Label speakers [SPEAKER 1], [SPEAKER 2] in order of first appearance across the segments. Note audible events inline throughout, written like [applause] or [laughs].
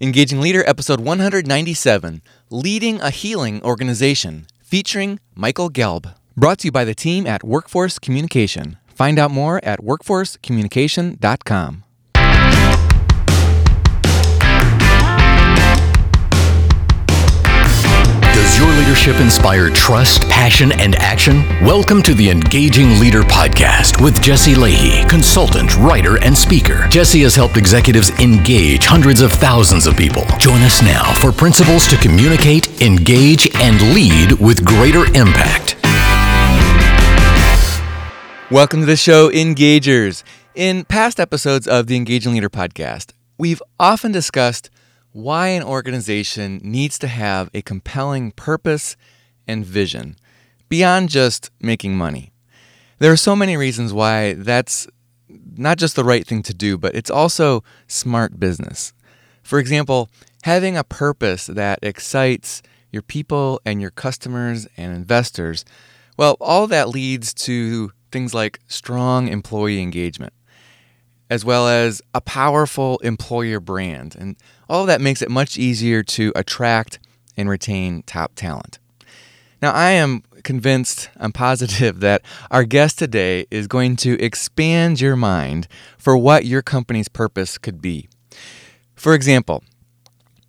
[SPEAKER 1] Engaging Leader, episode 197 Leading a Healing Organization, featuring Michael Gelb. Brought to you by the team at Workforce Communication. Find out more at workforcecommunication.com.
[SPEAKER 2] Does your leadership inspire trust, passion, and action? Welcome to the Engaging Leader Podcast with Jesse Lahey, consultant, writer, and speaker. Jesse has helped executives engage hundreds of thousands of people. Join us now for principles to communicate, engage, and lead with greater impact.
[SPEAKER 1] Welcome to the show, Engagers. In past episodes of the Engaging Leader podcast, we've often discussed why an organization needs to have a compelling purpose and vision beyond just making money. There are so many reasons why that's not just the right thing to do, but it's also smart business. For example, having a purpose that excites your people and your customers and investors, well, all that leads to things like strong employee engagement, as well as a powerful employer brand. And all of that makes it much easier to attract and retain top talent. Now, I am convinced, I'm positive [laughs] that our guest today is going to expand your mind for what your company's purpose could be. For example,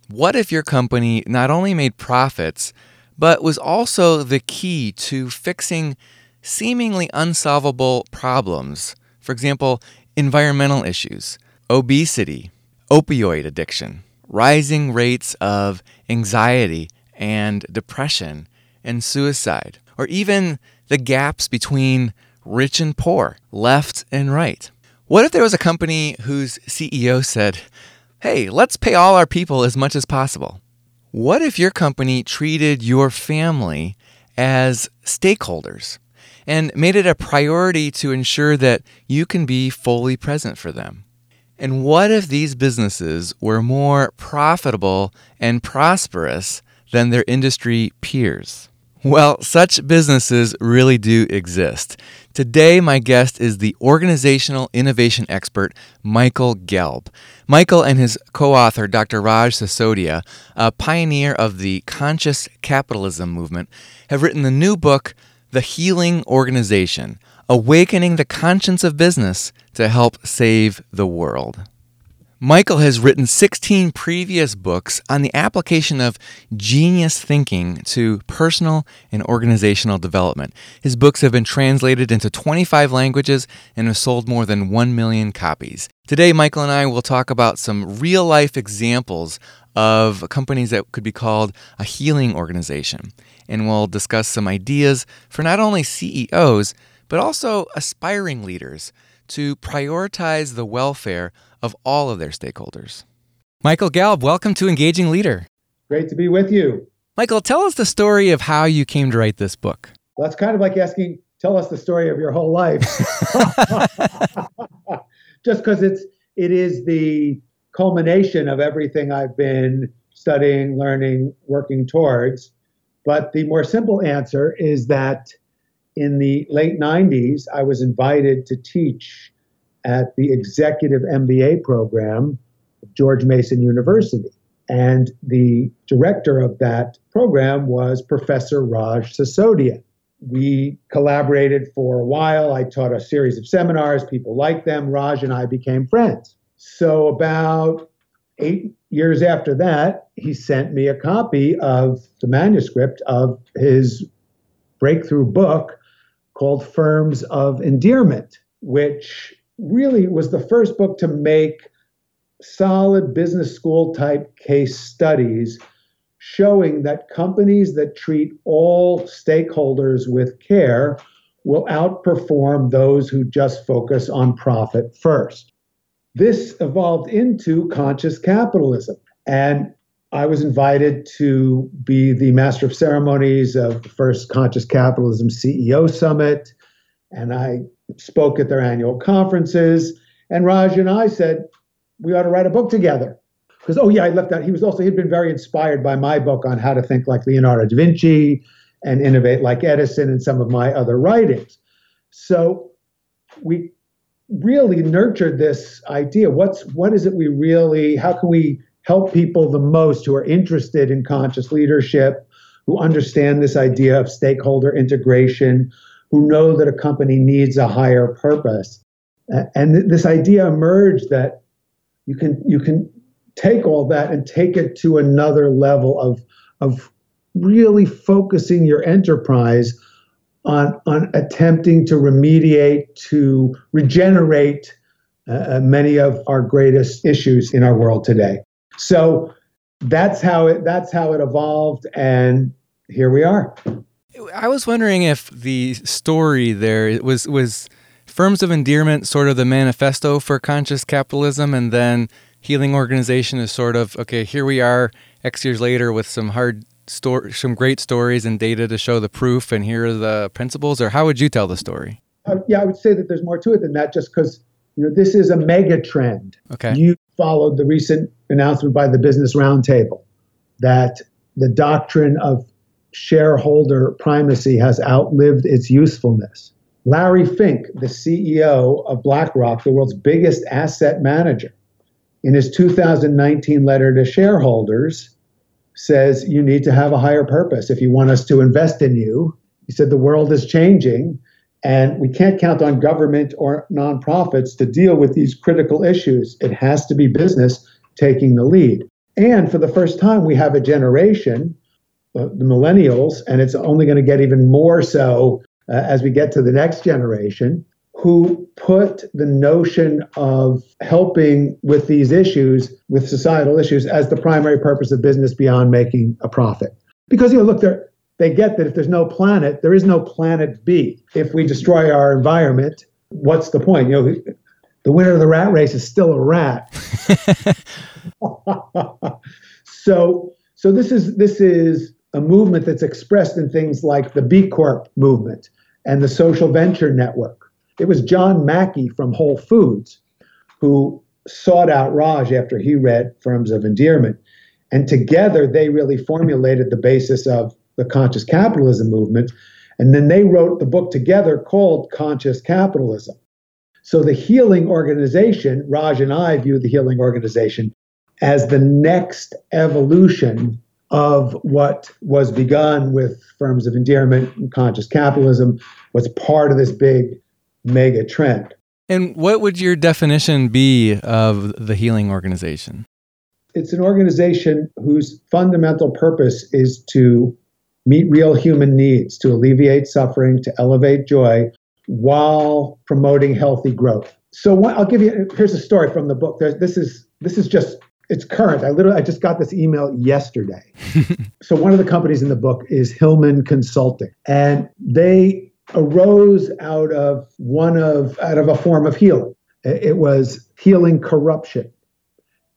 [SPEAKER 1] what if your company not only made profits, but was also the key to fixing seemingly unsolvable problems? For example, environmental issues, obesity, opioid addiction, rising rates of anxiety and depression and suicide, or even the gaps between rich and poor, left and right. What if there was a company whose CEO said, Hey, let's pay all our people as much as possible? What if your company treated your family as stakeholders and made it a priority to ensure that you can be fully present for them? And what if these businesses were more profitable and prosperous than their industry peers? Well, such businesses really do exist. Today, my guest is the organizational innovation expert, Michael Gelb. Michael and his co author, Dr. Raj Sisodia, a pioneer of the conscious capitalism movement, have written the new book, The Healing Organization Awakening the Conscience of Business to Help Save the World. Michael has written 16 previous books on the application of genius thinking to personal and organizational development. His books have been translated into 25 languages and have sold more than 1 million copies. Today, Michael and I will talk about some real life examples of companies that could be called a healing organization. And we'll discuss some ideas for not only CEOs, but also aspiring leaders to prioritize the welfare of all of their stakeholders. Michael Gelb, welcome to Engaging Leader.
[SPEAKER 3] Great to be with you.
[SPEAKER 1] Michael, tell us the story of how you came to write this book.
[SPEAKER 3] Well, that's kind of like asking, tell us the story of your whole life. [laughs] [laughs] Just because it's it is the culmination of everything I've been studying, learning, working towards. But the more simple answer is that in the late 90s, I was invited to teach at the executive MBA program of George Mason University. And the director of that program was Professor Raj Sisodia. We collaborated for a while. I taught a series of seminars. People liked them. Raj and I became friends. So, about eight years after that, he sent me a copy of the manuscript of his breakthrough book called Firms of Endearment, which really was the first book to make solid business school type case studies showing that companies that treat all stakeholders with care will outperform those who just focus on profit first. This evolved into conscious capitalism. And I was invited to be the master of ceremonies of the first Conscious Capitalism CEO Summit. And I spoke at their annual conferences. And Raj and I said, we ought to write a book together. Because, oh, yeah, I left out. He was also, he'd been very inspired by my book on how to think like Leonardo da Vinci and innovate like Edison and some of my other writings. So we really nurtured this idea. What's, what is it we really, how can we help people the most who are interested in conscious leadership, who understand this idea of stakeholder integration, who know that a company needs a higher purpose. And th- this idea emerged that you can you can take all that and take it to another level of of really focusing your enterprise on on attempting to remediate to regenerate uh, uh, many of our greatest issues in our world today. So that's how it that's how it evolved and here we are.
[SPEAKER 1] I was wondering if the story there was was firms of endearment sort of the manifesto for conscious capitalism and then healing organization is sort of okay here we are x years later with some hard story, some great stories and data to show the proof, and here are the principles? Or how would you tell the story?
[SPEAKER 3] Uh, yeah, I would say that there's more to it than that, just because you know this is a mega trend.
[SPEAKER 1] Okay.
[SPEAKER 3] You followed the recent announcement by the Business Roundtable that the doctrine of shareholder primacy has outlived its usefulness. Larry Fink, the CEO of BlackRock, the world's biggest asset manager, in his 2019 letter to shareholders, says you need to have a higher purpose if you want us to invest in you. He said the world is changing and we can't count on government or nonprofits to deal with these critical issues. It has to be business taking the lead. And for the first time, we have a generation, uh, the millennials, and it's only going to get even more so uh, as we get to the next generation, who put the notion of helping with these issues, with societal issues, as the primary purpose of business beyond making a profit. Because, you know, look, they they get that if there's no planet, there is no planet B. If we destroy our environment, what's the point? You know, the winner of the rat race is still a rat. [laughs] so, so this is this is a movement that's expressed in things like the B Corp movement and the social venture network it was John Mackey from Whole Foods who sought out Raj after he read Firms of Endearment. And together they really formulated the basis of the conscious capitalism movement. And then they wrote the book together called Conscious Capitalism. So the healing organization, Raj and I view the healing organization as the next evolution of what was begun with firms of endearment and conscious capitalism, was part of this big mega trend.
[SPEAKER 1] And what would your definition be of the healing organization?
[SPEAKER 3] It's an organization whose fundamental purpose is to meet real human needs, to alleviate suffering, to elevate joy while promoting healthy growth. So I'll give you here's a story from the book. this is this is just it's current. I literally I just got this email yesterday. [laughs] so one of the companies in the book is Hillman Consulting, and they arose out of one of out of a form of healing. It was healing corruption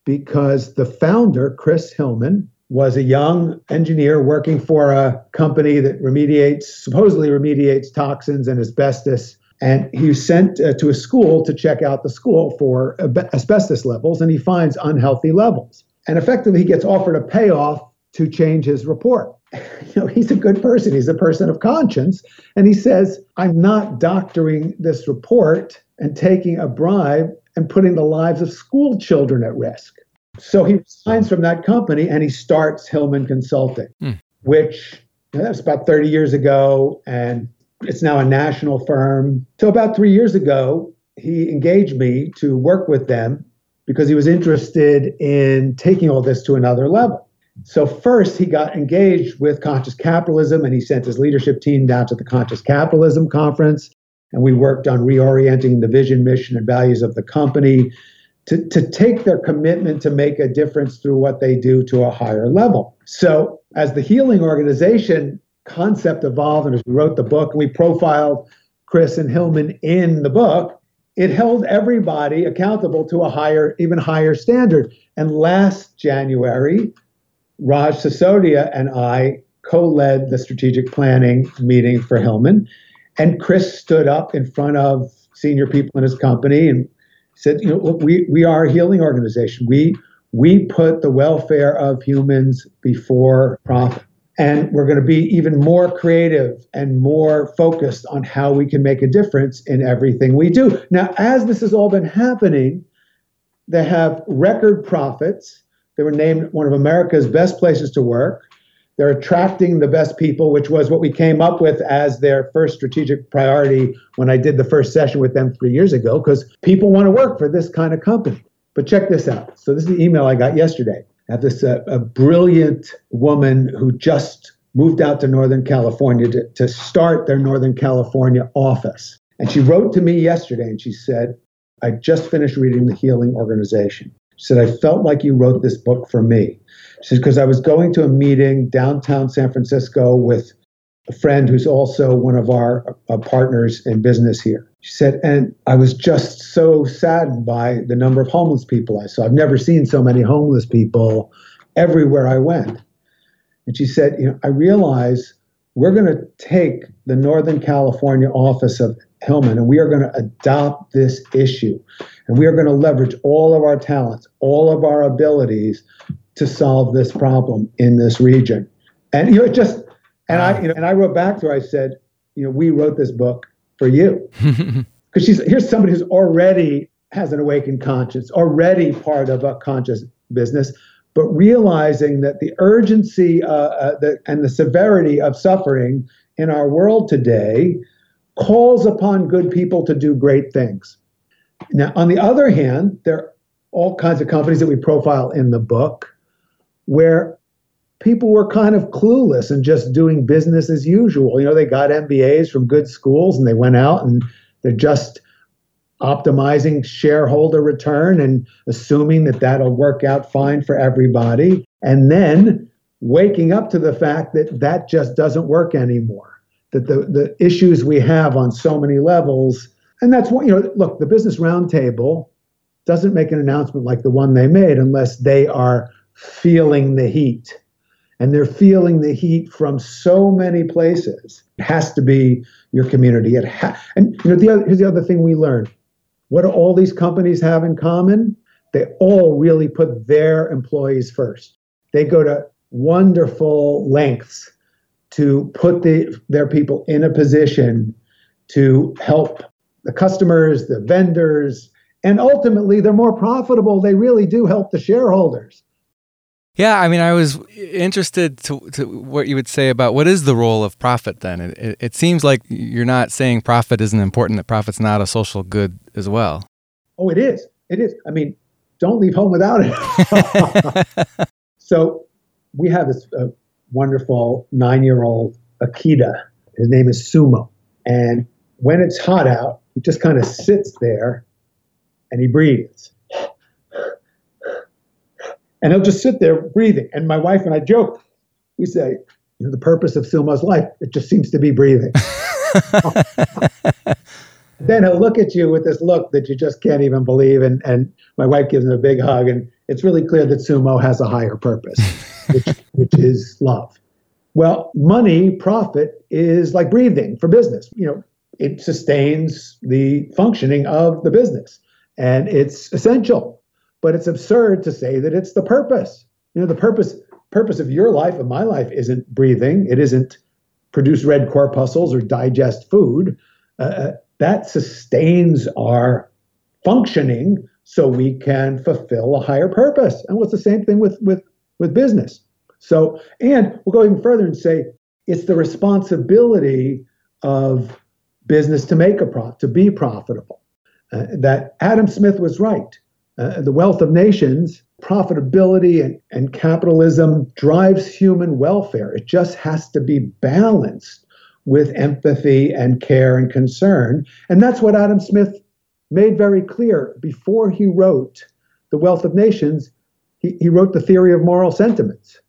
[SPEAKER 3] because the founder, Chris Hillman, was a young engineer working for a company that remediates, supposedly remediates toxins and asbestos. And he was sent uh, to a school to check out the school for asbestos levels, and he finds unhealthy levels. And effectively, he gets offered a payoff to change his report. [laughs] You know, he's a good person. He's a person of conscience. And he says, I'm not doctoring this report and taking a bribe and putting the lives of school children at risk. So he resigns from that company and he starts Hillman Consulting, hmm. which that's about 30 years ago. And it's now a national firm. So about three years ago, he engaged me to work with them because he was interested in taking all this to another level. So first he got engaged with conscious capitalism and he sent his leadership team down to the conscious capitalism conference and we worked on reorienting the vision, mission and values of the company to, to take their commitment to make a difference through what they do to a higher level. So as the healing organization concept evolved and as we wrote the book and we profiled Chris and Hillman in the book, it held everybody accountable to a higher, even higher standard. And last January, Raj Sisodia and I co led the strategic planning meeting for Hillman. And Chris stood up in front of senior people in his company and said, you know, look, we, we are a healing organization. We, we put the welfare of humans before profit. And we're going to be even more creative and more focused on how we can make a difference in everything we do. Now, as this has all been happening, they have record profits They were named one of America's best places to work. They're attracting the best people, which was what we came up with as their first strategic priority when I did the first session with them three years ago, because people want to work for this kind of company. But check this out. So, this is the email I got yesterday. I have this uh, a brilliant woman who just moved out to Northern California to, to start their Northern California office. And she wrote to me yesterday and she said, I just finished reading The Healing Organization. She said, I felt like you wrote this book for me. She said, because I was going to a meeting downtown San Francisco with a friend who's also one of our uh, partners in business here. She said, and I was just so saddened by the number of homeless people I saw. I've never seen so many homeless people everywhere I went. And she said, you know, I realize we're going to take the Northern California office of Hillman and we are going to adopt this issue. And we are going to leverage all of our talents, all of our abilities to solve this problem in this region. And you know, it just and I you know, and I wrote back to her. I said, you know, we wrote this book for you [laughs] because she's here's somebody who's already has an awakened conscience, already part of a conscious business, but realizing that the urgency uh, uh, the, and the severity of suffering in our world today calls upon good people to do great things. Now, on the other hand, there are all kinds of companies that we profile in the book where people were kind of clueless and just doing business as usual. You know, they got MBAs from good schools and they went out and they're just optimizing shareholder return and assuming that that'll work out fine for everybody. And then waking up to the fact that that just doesn't work anymore. That the, the issues we have on so many levels and that's what, you know, look, the Business Roundtable doesn't make an announcement like the one they made unless they are feeling the heat. And they're feeling the heat from so many places. It has to be your community. It ha- and you know, the other, here's the other thing we learned. What do all these companies have in common? They all really put their employees first. They go to wonderful lengths to put the, their people in a position to help the customers, the vendors, and ultimately they're more profitable. They really do help the shareholders.
[SPEAKER 1] Yeah, I mean, I was interested to, to what you would say about what is the role of profit then. It, it, it, seems like you're not saying profit isn't important, that profit's not a social good as well.
[SPEAKER 3] Oh, it is. It is. I mean, don't leave home without it. [laughs] so we have this uh, wonderful nine year old Akita. His name is Sumo. And when it's hot out, he just kind of sits there and he breathes. And he'll just sit there breathing. And my wife and I joke. We say, you know, the purpose of Sumo's life, it just seems to be breathing. [laughs] then he'll look at you with this look that you just can't even believe. And, and my wife gives him a big hug. And it's really clear that Sumo has a higher purpose, [laughs] which, which is love. Well, money, profit is like breathing for business. You know, it sustains the functioning of the business and it's essential but it's absurd to say that it's the purpose. You know the purpose purpose of your life and my life isn't breathing. It isn't produce red corpuscles or digest food. Uh, uh, that sustains our functioning so we can fulfill a higher purpose. And what's the same thing with with with business? So and we'll go even further and say it's the responsibility of business to make a profit, to be profitable. Uh, that Adam Smith was right. Uh, the wealth of nations, profitability and, and capitalism drives human welfare. It just has to be balanced with empathy and care and concern. And that's what Adam Smith made very clear before he wrote The Wealth of Nations. He, he wrote The Theory of Moral Sentiments,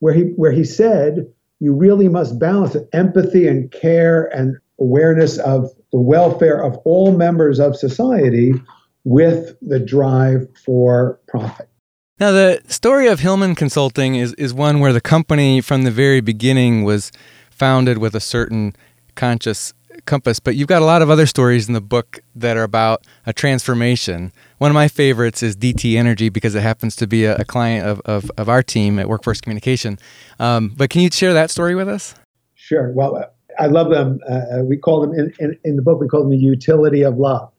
[SPEAKER 3] where he, where he said, you really must balance empathy and care and awareness of the welfare of all members of society with the drive for profit.
[SPEAKER 1] Now, the story of Hillman Consulting is, is one where the company from the very beginning was founded with a certain conscious compass, but you've got a lot of other stories in the book that are about a transformation. One of my favorites is DTE Energy because it happens to be a, a client of, of, of, our team at Workforce Communication. Um, but can you share that story with us?
[SPEAKER 3] Sure. Well, I love them. Uh, uh, we call them in, in, in, the book. We call them the utility of love.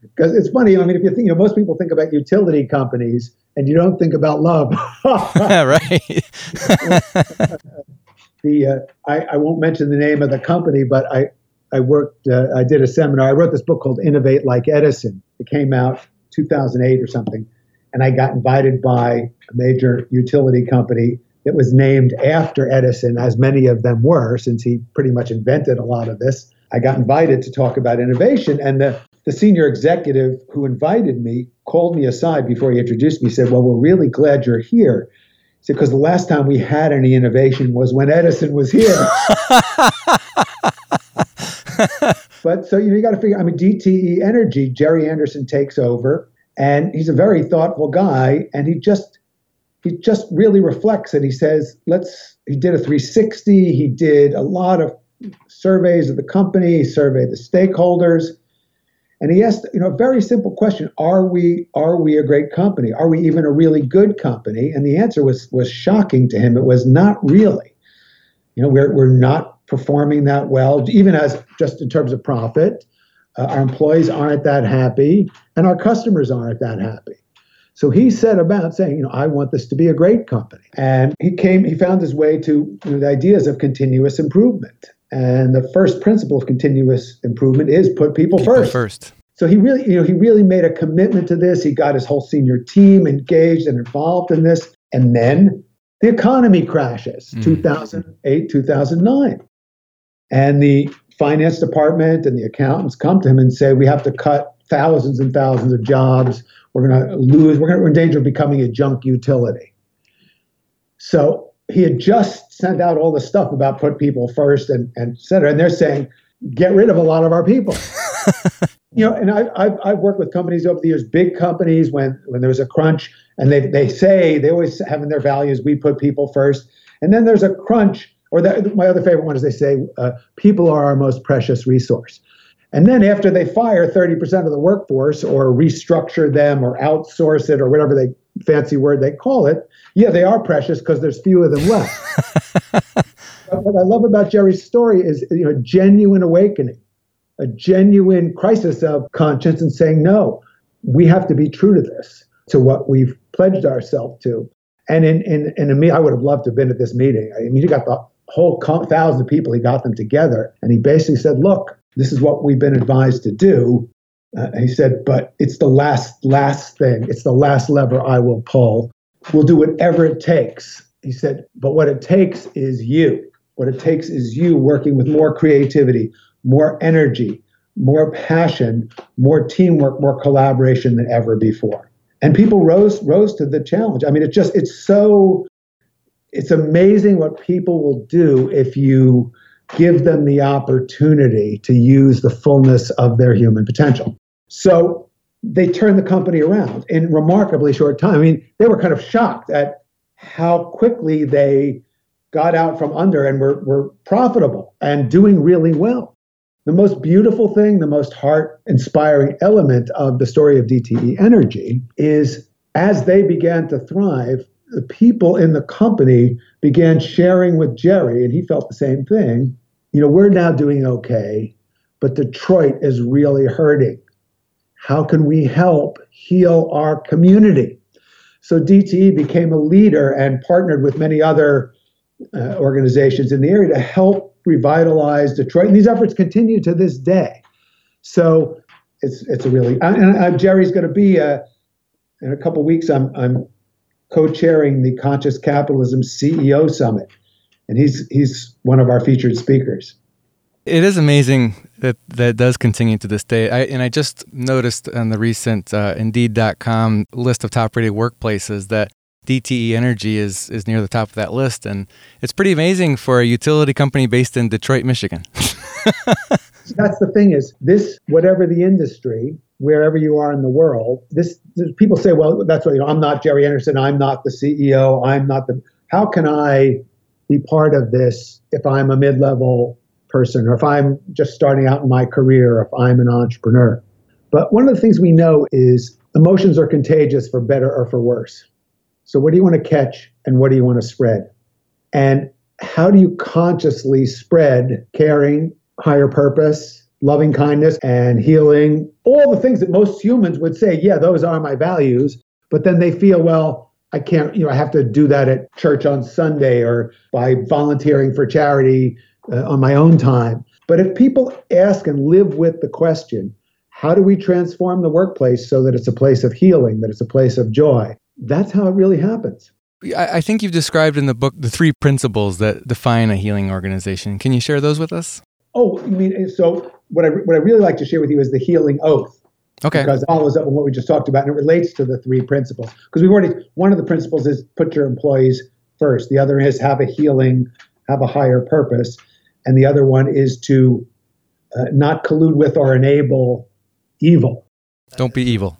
[SPEAKER 3] Because it's funny. I mean, if you think, you know, most people think about utility companies, and you don't think about love. [laughs]
[SPEAKER 1] right. [laughs]
[SPEAKER 3] the uh, I, I won't mention the name of the company, but I I worked uh, I did a seminar. I wrote this book called Innovate Like Edison. It came out 2008 or something, and I got invited by a major utility company that was named after Edison, as many of them were, since he pretty much invented a lot of this. I got invited to talk about innovation, and the the senior executive who invited me called me aside before he introduced me. Said, "Well, we're really glad you're here." He said, "Because the last time we had any innovation was when Edison was here." [laughs] [laughs] but so you, know, you got to figure. I mean, DTE Energy, Gerry Anderson takes over, and he's a very thoughtful guy, and he just he just really reflects it. He says, "Let's." He did a 360. He did a lot of surveys of the company. He surveyed the stakeholders, and he asked, you know, a very simple question: Are we are we a great company? Are we even a really good company? And the answer was was shocking to him. It was not really. You know, we're we're not performing that well, even as just in terms of profit. Uh, our employees aren't that happy, and our customers aren't that happy. So he set about saying, you know, I want this to be a great company. And he came, he found his way to you know, the ideas of continuous improvement. And the first principle of continuous improvement is put people,
[SPEAKER 1] People
[SPEAKER 3] first.
[SPEAKER 1] first.
[SPEAKER 3] So he really, you know, he really made a commitment to this. He got his whole senior team engaged and involved in this. And then the economy crashes,
[SPEAKER 1] Mm.
[SPEAKER 3] 2008, 2009. And the finance department and the accountants come to him and say, we have to cut thousands and thousands of jobs. We're going to lose, we're, gonna, we're in danger of becoming a junk utility. So he had just sent out all the stuff about put people first and, and et cetera. And they're saying, get rid of a lot of our people. [laughs] you know, and I, I've, I've worked with companies over the years, big companies, when, when there's a crunch, and they, they say, they always have in their values, we put people first. And then there's a crunch, or that, my other favorite one is they say, uh, people are our most precious resource. And then after they fire 30% of the workforce or restructure them or outsource it or whatever they fancy word they call it, yeah, they are precious because there's few of them left. but what I love about Gerry's story is you know genuine awakening, a genuine crisis of conscience and saying, no, we have to be true to this, to what we've pledged ourselves to. And in in in me, I would have loved to have been at this meeting. I mean, he got the whole thousand of people. He got them together, and he basically said, "Look, this is what we've been advised to do." Uh, he said, "But it's the last last thing. It's the last lever I will pull. We'll do whatever it takes." He said, "But what it takes is you. What it takes is you working with more creativity, more energy, more passion, more teamwork, more collaboration than ever before." And people rose rose to the challenge. I mean, it just it's so it's amazing what people will do if you give them the opportunity to use the fullness of their human potential. So they turned the company around in remarkably short time. I mean, they were kind of shocked at how quickly they got out from under and were, were profitable and doing really well. The most beautiful thing, the most heart inspiring element of the story of DTE Energy is as they began to thrive, the people in the company began sharing with Gerry, and he felt the same thing. You know, we're now doing okay, but Detroit is really hurting. How can we help heal our community? So DTE became a leader and partnered with many other uh, organizations in the area to help revitalize Detroit. And these efforts continue to this day. So it's it's a really and, Gerry's going to be uh, in a couple weeks. I'm I'm co-chairing the Conscious Capitalism CEO Summit, and he's he's one of our featured speakers.
[SPEAKER 1] It is amazing that that does continue to this day. I, and I just noticed on the recent uh, Indeed.com list of top-rated workplaces that DTE Energy is is near the top of that list, and it's pretty amazing for a utility company based in Detroit, Michigan. [laughs]
[SPEAKER 3] That's the thing is this whatever the industry, wherever you are in the world, this, this people say, well, that's what you know, I'm not Gerry Anderson, I'm not the CEO, I'm not the how can I be part of this if I'm a mid-level person or if I'm just starting out in my career if I'm an entrepreneur? But one of the things we know is emotions are contagious for better or for worse. So what do you want to catch and what do you want to spread? And how do you consciously spread caring, higher purpose, loving kindness and healing, all the things that most humans would say, yeah, those are my values. But then they feel, well, I can't, you know, I have to do that at church on Sunday or by volunteering for charity uh, on my own time. But if people ask and live with the question, how do we transform the workplace so that it's a place of healing, that it's a place of joy? That's how it really happens.
[SPEAKER 1] I think you've described in the book the three principles that define a healing organization. Can you share those with us?
[SPEAKER 3] Oh, you mean so? What I what I really like to share with you is the healing oath.
[SPEAKER 1] Okay.
[SPEAKER 3] Because it follows up on what we just talked about, and it relates to the three principles. Because we've already one of the principles is put your employees first. The other is have a healing, have a higher purpose, and the other one is to uh, not collude with or enable evil.
[SPEAKER 1] Don't be evil.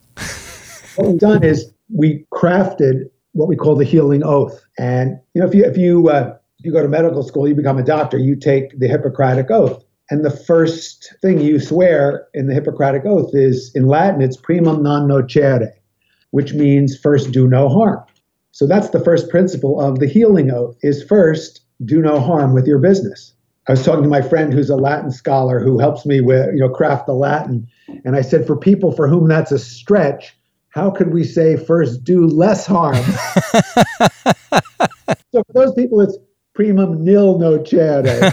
[SPEAKER 3] what we've done is we crafted what we call the healing oath. And you know, if you if you uh, if you go to medical school, you become a doctor, you take the Hippocratic oath. And the first thing you swear in the Hippocratic oath is in Latin, it's primum non nocere, which means first do no harm. So that's the first principle of the healing oath is first do no harm with your business. I was talking to my friend who's a Latin scholar who helps me with, you know, craft the Latin. And I said, for people for whom that's a stretch, how could we say first do less harm? [laughs] so for those people, it's primum nil nocere.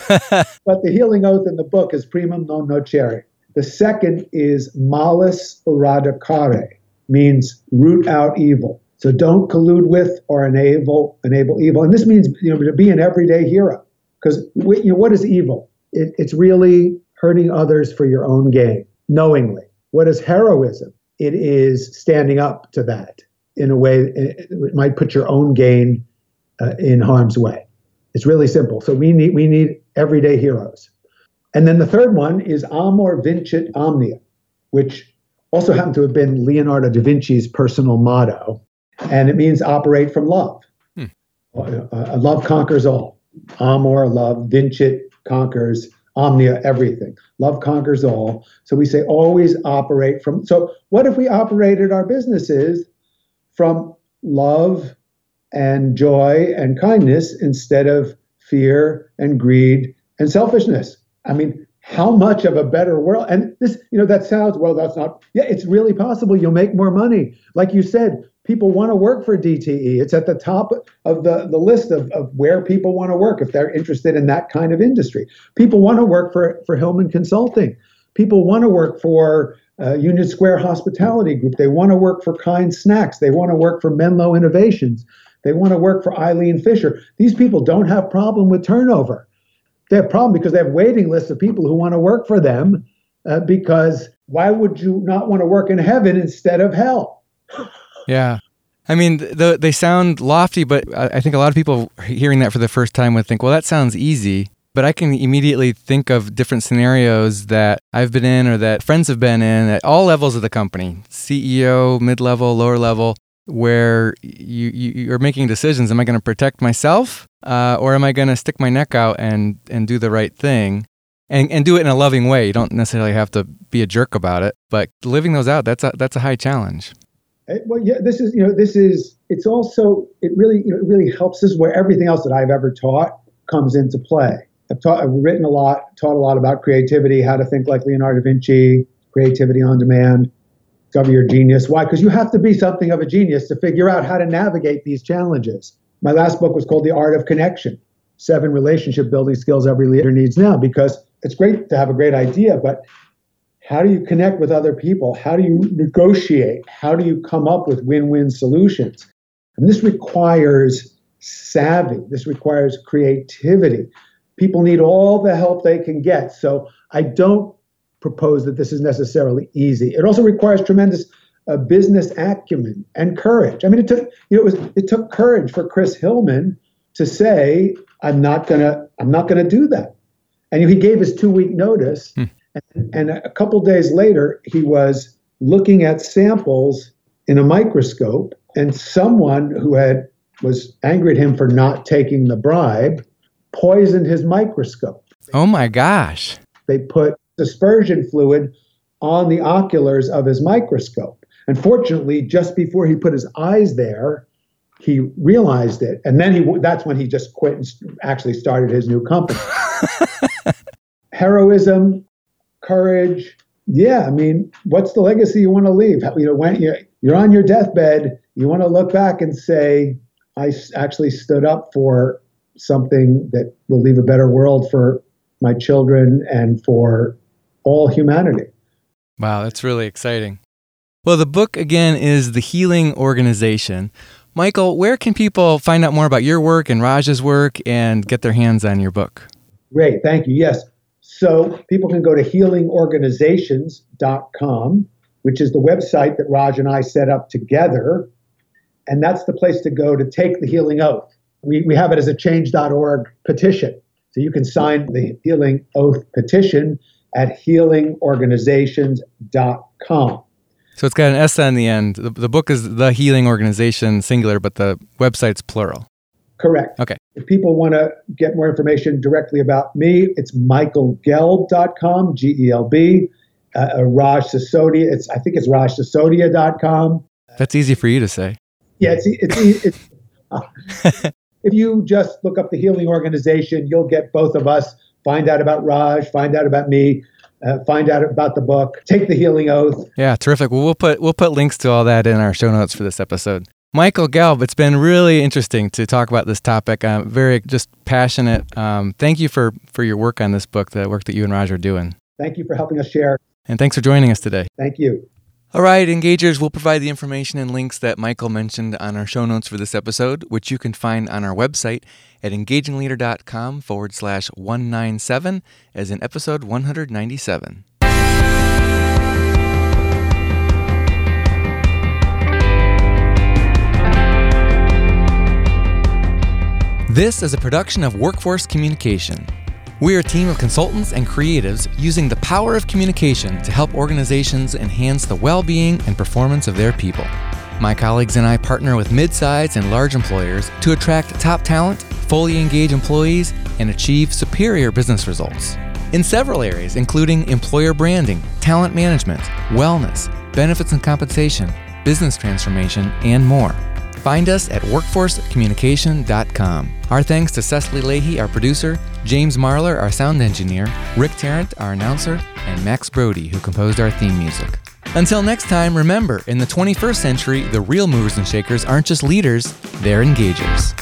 [SPEAKER 3] [laughs] but the healing oath in the book is primum non nocere. The second is malus eradicare, means root out evil. So don't collude with or enable enable evil. And this means you know to be an everyday hero. Because you know what is evil? It, it's really hurting others for your own gain, knowingly. What is heroism? it is standing up to that in a way it might put your own gain uh, in harm's way. It's really simple. So we need we need everyday heroes. And then the third one is amor vincit omnia, which also happened to have been Leonardo da Vinci's personal motto, and it means operate from love. Hmm. Uh, uh, love conquers all. Amor, love, vincit conquers omnia everything. Love conquers all. So we say always operate from. So what if we operated our businesses from love and joy and kindness instead of fear and greed and selfishness? I mean, how much of a better world? And this, you know, that sounds well. That's not. Yeah, it's really possible. You'll make more money, like you said people want to work for DTE. It's at the top of the, the list of, of where people want to work if they're interested in that kind of industry. People want to work for, for Hillman Consulting. People want to work for uh, Union Square Hospitality Group. They want to work for Kind Snacks. They want to work for Menlo Innovations. They want to work for Eileen Fisher. These people don't have problem with turnover. They have problem because they have waiting lists of people who want to work for them. Uh, because why would you not want to work in heaven instead of hell?
[SPEAKER 1] Yeah. I mean, the, they sound lofty, but I think a lot of people hearing that for the first time would think, well, that sounds easy. But I can immediately think of different scenarios that I've been in or that friends have been in at all levels of the company CEO, mid level, lower level where you, you, are making decisions. Am I going to protect myself uh, or am I going to stick my neck out and, and do the right thing? And, and do it in a loving way. You don't necessarily have to be a jerk about it, but living those out, that's a, that's a high challenge.
[SPEAKER 3] Well, yeah, this is, you know, this is, it's also, it really, you know, it really helps. This is where everything else that I've ever taught comes into play. I've, taught, I've written a lot, taught a lot about creativity, how to think like Leonardo da Vinci, creativity on demand, discover your genius. Why? Because you have to be something of a genius to figure out how to navigate these challenges. My last book was called The Art of Connection Seven Relationship Building Skills Every Leader Needs Now, because it's great to have a great idea, but how do you connect with other people? How do you negotiate? How do you come up with win win solutions? And this requires savvy, this requires creativity. People need all the help they can get. So I don't propose that this is necessarily easy. It also requires tremendous uh, business acumen and courage. I mean, it took you know it was it took courage for Chris Hillman to say, "I'm not gonna I'm not gonna do that," and he gave his two week notice. Hmm. And a couple days later, he was looking at samples in a microscope, and someone who had was angry at him for not taking the bribe poisoned his microscope.
[SPEAKER 1] Oh my gosh.
[SPEAKER 3] They put dispersion fluid on the oculars of his microscope. Unfortunately, just before he put his eyes there, he realized it, and then he that's when he just quit and actually started his new company. [laughs] Heroism, courage. Yeah, I mean, what's the legacy you want to leave? You know, when you're on your deathbed, you want to look back and say, I actually stood up for something that will leave a better world for my children and for all humanity.
[SPEAKER 1] Wow, that's really exciting. Well, the book again is The Healing Organization. Michael, where can people find out more about your work and Raj's work and get their hands on your book?
[SPEAKER 3] Great, thank you. Yes. So people can go to healingorganizations.com, which is the website that Raj and I set up together. And that's the place to go to take the healing oath. We, we have it as a change.org petition. So you can sign the healing oath petition at healingorganizations.com.
[SPEAKER 1] So it's got an S on the end. The, the book is The Healing Organization, singular, but the website's plural.
[SPEAKER 3] Correct.
[SPEAKER 1] Okay.
[SPEAKER 3] If people want to get more information directly about me, it's michaelgelb.com, G E L B. Uh, uh, Raj Sisodia, it's, I think it's rajsisodia.com.
[SPEAKER 1] That's easy for you to say.
[SPEAKER 3] Yeah, it's, it's, it's uh, [laughs] if you just look up the Healing Organization, you'll get both of us, find out about Raj, find out about me uh, find out about the book, take the healing oath.
[SPEAKER 1] Yeah, terrific. Well, we'll put we'll put links to all that in our show notes for this episode. Michael Gelb, it's been really interesting to talk about this topic. I'm very just passionate. Um, thank you for for your work on this book, the work that you and Raj are doing.
[SPEAKER 3] Thank you for helping us share.
[SPEAKER 1] And thanks for joining us today.
[SPEAKER 3] Thank you.
[SPEAKER 1] All right, engagers, we'll provide the information and links that Michael mentioned on our show notes for this episode, which you can find on our website at engagingleader.com forward slash 197 as in episode 197. This is a production of Workforce Communication. We are a team of consultants and creatives using the power of communication to help organizations enhance the well being and performance of their people. My colleagues and I partner with mid sized and large employers to attract top talent, fully engage employees, and achieve superior business results. In several areas, including employer branding, talent management, wellness, benefits and compensation, business transformation, and more. Find us at workforcecommunication.com. Our thanks to Cecily Lahey, our producer, James Marlar, our sound engineer, Rick Tarrant, our announcer, and Max Brody, who composed our theme music. Until next time, remember, in the 21st century, the real movers and shakers aren't just leaders, they're engagers.